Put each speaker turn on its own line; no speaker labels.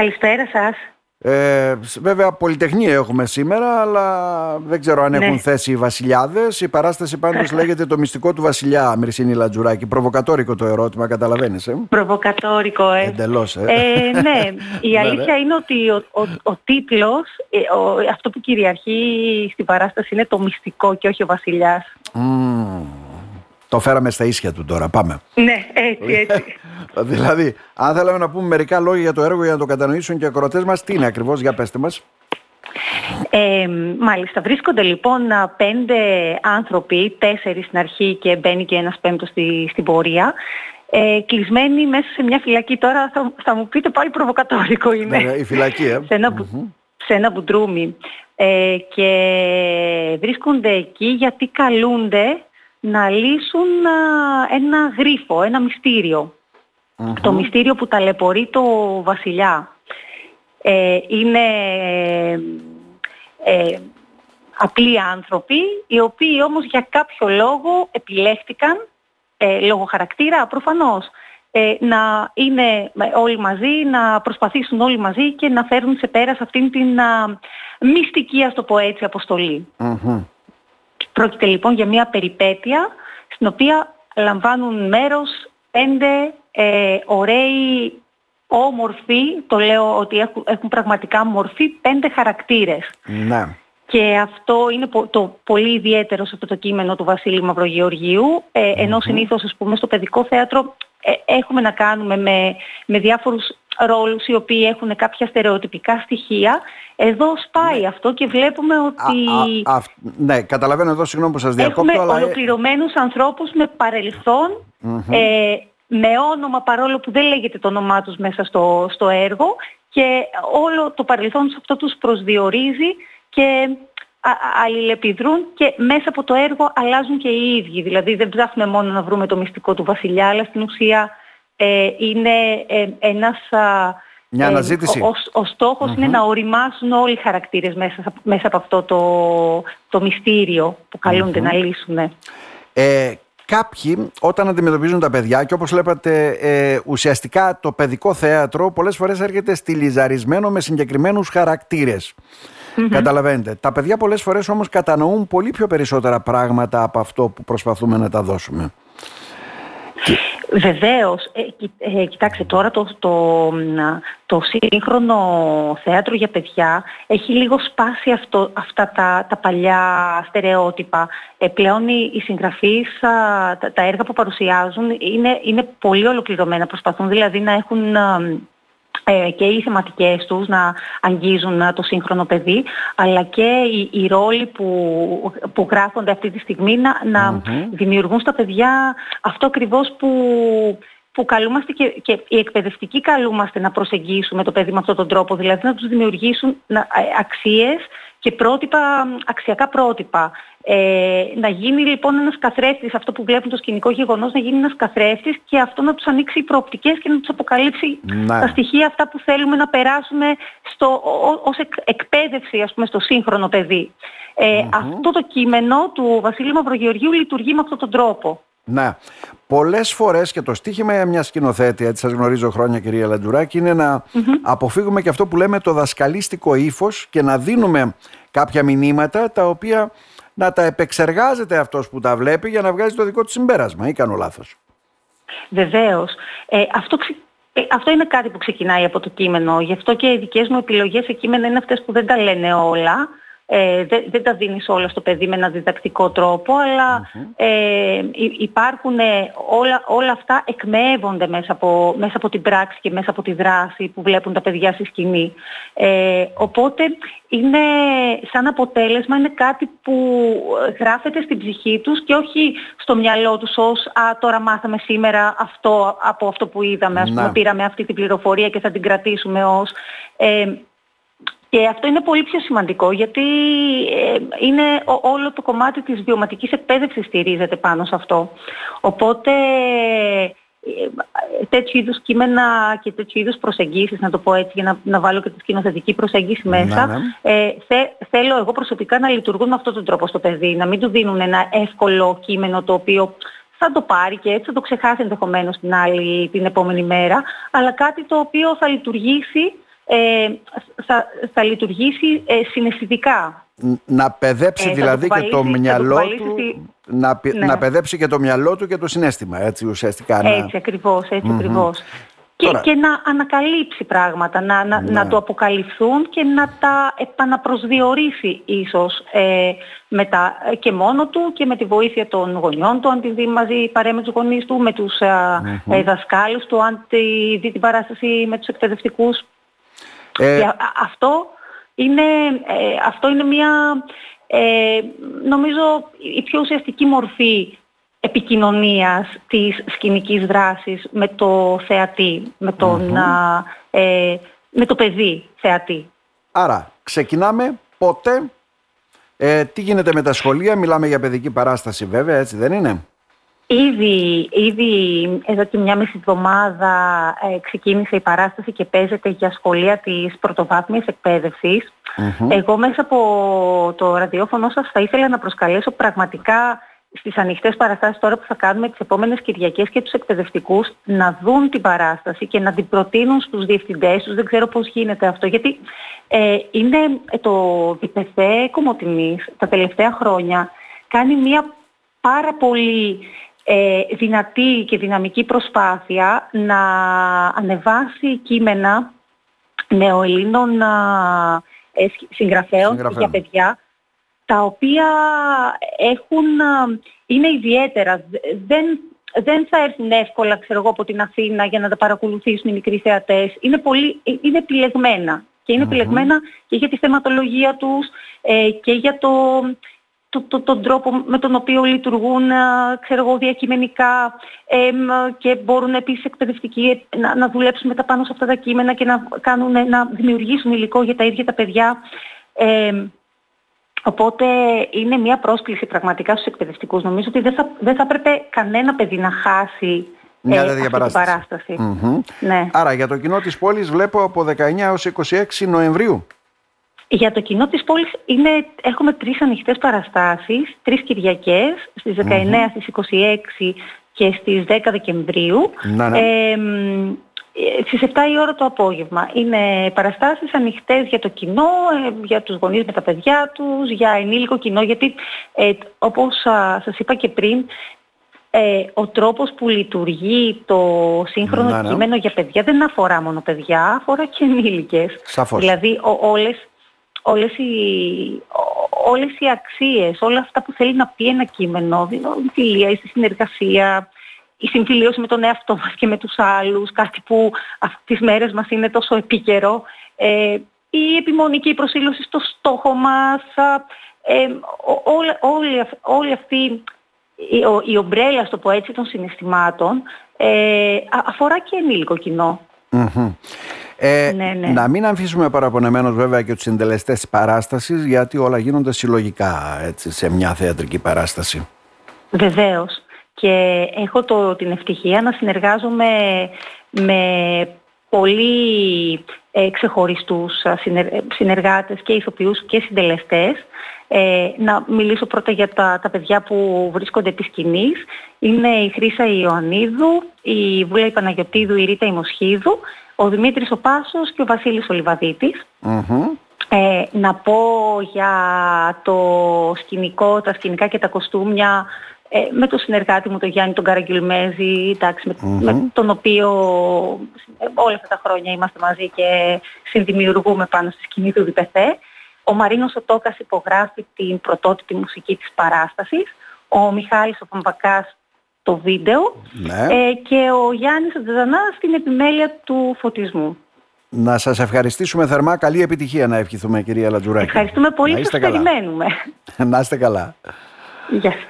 Καλησπέρα σας.
Ε, βέβαια πολυτεχνία έχουμε σήμερα αλλά δεν ξέρω αν έχουν
Ναι.
θέση οι βασιλιάδες η παράσταση πάντως λέγεται το μυστικό του βασιλιά Μυρσίνη Λατζουράκη προβοκατόρικο το ερώτημα καταλαβαίνεις ε;
Προβοκατόρικο, ε.
εντελώς ε.
Ε, ναι, η
Ναι,
αλήθεια
ναι.
είναι ότι ο, ο, ο τίτλος, ε, ο- αυτό που κυριαρχεί στην παράσταση είναι το μυστικό και όχι ο βασιλιάς.
Μμμ. Το φέραμε στα ίσια του τώρα πάμε
Ναι, έτσι, έτσι.
δηλαδή αν θέλαμε να πούμε μερικά λόγια για το έργο για να το κατανοήσουν και οι ακροατές μας τι είναι ακριβώς για πέστε μας
Ε, μάλιστα, βρίσκονται λοιπόν α, πέντε άνθρωποι, τέσσερις στην αρχή και μπαίνει και ένας πέμπτος στη, στην πορεία, ε, κλεισμένοι μέσα σε μια φυλακή. Τώρα θα, θα μου πείτε πάλι προβοκατόρικο είναι.
Ναι, ναι, η φυλακή ε.
σε ένα, μπου- σε ένα μπουντρούμι. Ε, και βρίσκονται εκεί γιατί καλούνται να λύσουν α, ένα γρίφο, ένα μυστήριο. Το μυστήριο που ταλαιπωρεί το βασιλιά. Ε, είναι ε, απλοί άνθρωποι, οι οποίοι όμως για κάποιο λόγο επιλέχτηκαν, ε, λόγω χαρακτήρα προφανώς, ε, να είναι όλοι μαζί, να προσπαθήσουν όλοι μαζί και να φέρουν σε πέρα σε αυτήν την α, μυστική, ας το πω έτσι, αποστολή.
Μμμ.
Πρόκειται λοιπόν για μια περιπέτεια στην οποία λαμβάνουν μέρος πέντε ε, ωραίοι, όμορφοι, το λέω ότι έχουν, έχουν πραγματικά μορφή, πέντε χαρακτήρες.
ναι
Και αυτό είναι πο- το πολύ ιδιαίτερο σε αυτό το κείμενο του Βασίλη Μαυρογεωργίου, ε, ενώ συνήθως ας πούμε στο παιδικό θέατρο ε, έχουμε να κάνουμε με, με διάφορους ρόλους οι οποίοι έχουν κάποια στερεοτυπικά στοιχεία. Εδώ σπάει αυτό και βλέπουμε
Α,
ότι...
α, αυ- ναι, καταλαβαίνω εδώ, συγγνώμη που σας διακόπτω,
Έχουμε
αλλά... ε,
ολοκληρωμένους ανθρώπους με παρελθόν, ε, με όνομα παρόλο που δεν λέγεται το όνομά τους μέσα στο, στο έργο και όλο το παρελθόν σε αυτό τους προσδιορίζει και α- α- αλληλεπιδρούν και μέσα από το έργο αλλάζουν και οι ίδιοι. Δηλαδή δεν ψάχνουμε μόνο να βρούμε το μυστικό του βασιλιά, αλλά στην ουσία ε, είναι ε, ένας... α,
Μια
ε,
αναζήτηση.
Ο, ο, ο στοχος είναι να οριμάσουν όλοι οι χαρακτήρες μέσα, μέσα από αυτό το, το μυστήριο που καλούνται να λύσουν.
Ε, κάποιοι όταν αντιμετωπίζουν τα παιδιά και όπως βλέπατε ε, ουσιαστικά το παιδικό θέατρο πολλές φορές έρχεται στυλιζαρισμένο με συγκεκριμένους χαρακτήρες. Καταλαβαίνετε. Τα παιδιά πολλές φορές όμως κατανοούν πολύ πιο περισσότερα πράγματα από αυτό που προσπαθούμε να τα δώσουμε.
Βεβαίως. Ε, κοι- ε, κοιτάξτε τώρα το, το, μ, το σύγχρονο θέατρο για παιδιά έχει λίγο σπάσει αυτό, αυτά τα, τα παλιά στερεότυπα. Ε, πλέον οι, οι συγγραφείς, α, τα, τα έργα που παρουσιάζουν είναι, είναι πολύ ολοκληρωμένα. Προσπαθούν δηλαδή να έχουν α, ε, και οι θεματικές τους να αγγίζουν α, το σύγχρονο παιδί, αλλά και οι, οι ρόλοι που, που γράφονται αυτή τη στιγμή να, να δημιουργούν στα παιδιά αυτό ακριβώς που, που καλούμαστε και, και οι εκπαιδευτικοί καλούμαστε να προσεγγίσουμε το παιδί με αυτόν τον τρόπο, δηλαδή να τους δημιουργήσουν να, ε, αξίες και πρότυπα, αξιακά πρότυπα. Ε, να γίνει λοιπόν ένας καθρέφτης, αυτό που βλέπουν το σκηνικό γεγονός, να γίνει ένας καθρέφτης και αυτό να τους ανοίξει οι προοπτικές και να τους αποκαλύψει
Ναι.
τα στοιχεία αυτά που θέλουμε να περάσουμε στο, ό- ως εκ- εκπαίδευση ας πούμε, στο σύγχρονο παιδί. Ε, Αυτό το κείμενο του Βασίλη Μαυρογεωργίου λειτουργεί με αυτόν τον τρόπο.
Ναι. Πολλές φορές και το στίχημα μια σκηνοθέτη, έτσι σας γνωρίζω χρόνια κυρία Λαντζουράκη, είναι να αποφύγουμε και αυτό που λέμε το δασκαλίστικο ύφος και να δίνουμε κάποια μηνύματα τα οποία να τα επεξεργάζεται αυτός που τα βλέπει για να βγάζει το δικό του συμπέρασμα. Ή κάνω λάθος.
Βεβαίως. Ε, αυτό, ξε- ε, αυτό είναι κάτι που ξεκινάει από το κείμενο. Γι' αυτό και οι δικές μου επιλογές σε κείμενα είναι αυτές που δεν τα λένε όλα. Ε, δεν, δεν τα δίνεις όλα στο παιδί με ένα διδακτικό τρόπο, αλλά ε, υ- υπάρχουν ε, όλα, όλα αυτά εκμεύονται μέσα από, μέσα από την πράξη και μέσα από τη δράση που βλέπουν τα παιδιά στη σκηνή. Ε, οπότε είναι σαν αποτέλεσμα, είναι κάτι που ε, γράφεται στην ψυχή τους και όχι στο μυαλό τους ως «Α, τώρα μάθαμε σήμερα αυτό από αυτό που είδαμε, ας
Να.
πούμε, πήραμε αυτή την πληροφορία και θα την κρατήσουμε ως...» ε, και αυτό είναι πολύ πιο σημαντικό γιατί ε, είναι ο- όλο το κομμάτι της βιωματικής εκπαίδευσης στηρίζεται πάνω σε αυτό. Οπότε ε, τέτοιου είδους κείμενα και τέτοιου είδους προσεγγίσεις, να το πω έτσι για να, να βάλω και τη σκηνοθετική προσέγγιση μέσα,
Ναι, ναι.
ε, θε- θέλω εγώ προσωπικά να λειτουργούν με αυτόν τον τρόπο στο παιδί, να μην του δίνουν ένα εύκολο κείμενο το οποίο θα το πάρει και έτσι θα το ξεχάσει ενδεχομένως την άλλη την επόμενη μέρα, αλλά κάτι το οποίο θα λειτουργήσει ε, θα, θα λειτουργήσει ε, συναισθητικά.
Να παιδέψει δηλαδή και το μυαλό του, να, ναι. να παιδέψει και το μυαλό του και το συνέστημα, έτσι ουσιαστικά.
Έτσι ακριβώς, έτσι ακριβώς. Και, και να ανακαλύψει πράγματα, να, να, να ναι. του αποκαλυφθούν και να τα επαναπροσδιορίσει ίσως ε, μετά, και μόνο του και με τη βοήθεια των γονιών του, αν τη δει μαζί παρέ με τους γονείς του, με τους mm δασκάλους του, αν τη δει την παράσταση με τους εκπαιδευτικούς. Ε... αυτό, είναι, ε, αυτό είναι μια, ε, νομίζω, η πιο ουσιαστική μορφή επικοινωνίας της σκηνικής δράσης με το θεατή, με, τον, ε, με το παιδί θεατή.
Άρα, ξεκινάμε πότε, ε, τι γίνεται με τα σχολεία, μιλάμε για παιδική παράσταση βέβαια, έτσι δεν είναι;
Ήδη, ήδη εδώ και μια μισή εβδομάδα ε, ξεκίνησε η παράσταση και παίζεται για σχολεία της πρωτοβάθμιας Εγώ μέσα από το ραδιόφωνο σας θα ήθελα να προσκαλέσω πραγματικά στις ανοιχτές παραστάσεις τώρα που θα κάνουμε τις επόμενες Κυριακές και τους εκπαιδευτικούς να δουν την παράσταση και να την προτείνουν στους διευθυντές τους. Δεν ξέρω πώς γίνεται αυτό. Γιατί ε, είναι ε, το ΔΠΘ Κομωτινής τα τελευταία χρόνια κάνει μια πάρα πολύ ε, δυνατή και δυναμική προσπάθεια να ανεβάσει κείμενα νεοελλήνων ε, συγγραφέων για παιδιά τα οποία έχουν, είναι ιδιαίτερα. Δεν, δεν θα έρθουν εύκολα, ξέρω εγώ, από την Αθήνα για να τα παρακολουθήσουν οι μικροί θεατές. Είναι, πολύ, είναι επιλεγμένα. Και είναι επιλεγμένα και για τη θεματολογία τους ε, και για το, το, το, τον τρόπο με τον οποίο λειτουργούν ξέρω εγώ, διακειμενικά ε, και μπορούν επίσης εκπαιδευτικοί να, να δουλέψουν μετά πάνω σε αυτά τα κείμενα και να, κάνουν, να δημιουργήσουν υλικό για τα ίδια τα παιδιά. Ε, Οπότε είναι μια πρόσκληση πραγματικά στους εκπαιδευτικούς. Νομίζω ότι δεν θα, δεν θα έπρεπε κανένα παιδί να χάσει
μια ε, αυτή παράσταση. Ναι. Άρα για το κοινό της πόλης βλέπω από 19 έως 26 Νοεμβρίου.
Για το κοινό της πόλης είναι, έχουμε τρεις ανοιχτές παραστάσεις, τρεις Κυριακές, στις 19, mm στις 26 και στις 10 Δεκεμβρίου.
Να, ναι. ε,
στις 7 η ώρα το απόγευμα. Είναι παραστάσεις ανοιχτές για το κοινό, ε, για τους γονείς με τα παιδιά τους, για ενήλικο κοινό, γιατί ε, όπως α, σας είπα και πριν, ε, ο τρόπος που λειτουργεί το σύγχρονο ναι. κείμενο για παιδιά δεν αφορά μόνο παιδιά, αφορά και ενήλικες.
Σαφώς.
Δηλαδή ο, όλες, όλες, οι, όλες οι αξίες, όλα αυτά που θέλει να πει ένα κείμενο, δηλαδή η φιλία, η συνεργασία, η συμφιλίωση με τον εαυτό μας και με τους άλλους, κάτι που αυτές τις μέρες μας είναι τόσο επίκαιρο, ε, η επιμονική προσήλωση στο στόχο μας, ε, όλη, όλη αυτή η, η ομπρέλα, στο πω έτσι, των συναισθημάτων ε, αφορά και ενήλικο
Ε, ναι, ναι. Να μην αμφίσουμε παραπονεμένος βέβαια και τους συντελεστές της παράστασης γιατί όλα γίνονται συλλογικά έτσι, σε μια θεατρική παράσταση.
Βεβαίως και έχω το, την ευτυχία να συνεργάζομαι με πολύ ε, ξεχωριστούς συνεργάτες και ηθοποιούς και συντελεστές. Ε, να μιλήσω πρώτα για τα, τα παιδιά που βρίσκονται επί σκηνής. Είναι η Χρύσα Ιωαννίδου, η Βούλα Παναγιωτίδου, η Ρίτα Ιμοσχίδου, ο Δημήτρης ο Πάσος και ο Βασίλης Ε, να πω για το σκηνικό, τα σκηνικά και τα κοστούμια ε, με τον συνεργάτη μου τον Γιάννη τον Καραγγιλμέζη, με, τον οποίο ε, όλα αυτά τα χρόνια είμαστε μαζί και συνδημιουργούμε πάνω στη σκηνή του Διπεθέ. Ο Μαρίνος Οτόκας υπογράφει την πρωτότυπη μουσική της παράστασης, ο Μιχάλης ο Παμπακάς το βίντεο
ναι.
ε, και ο Γιάννης Αντζανάς στην επιμέλεια του φωτισμού.
Να σας ευχαριστήσουμε θερμά. Καλή επιτυχία να ευχηθούμε κυρία Λατζουράκη.
Ευχαριστούμε πολύ και σας περιμένουμε.
να είστε καλά.
Γεια σας.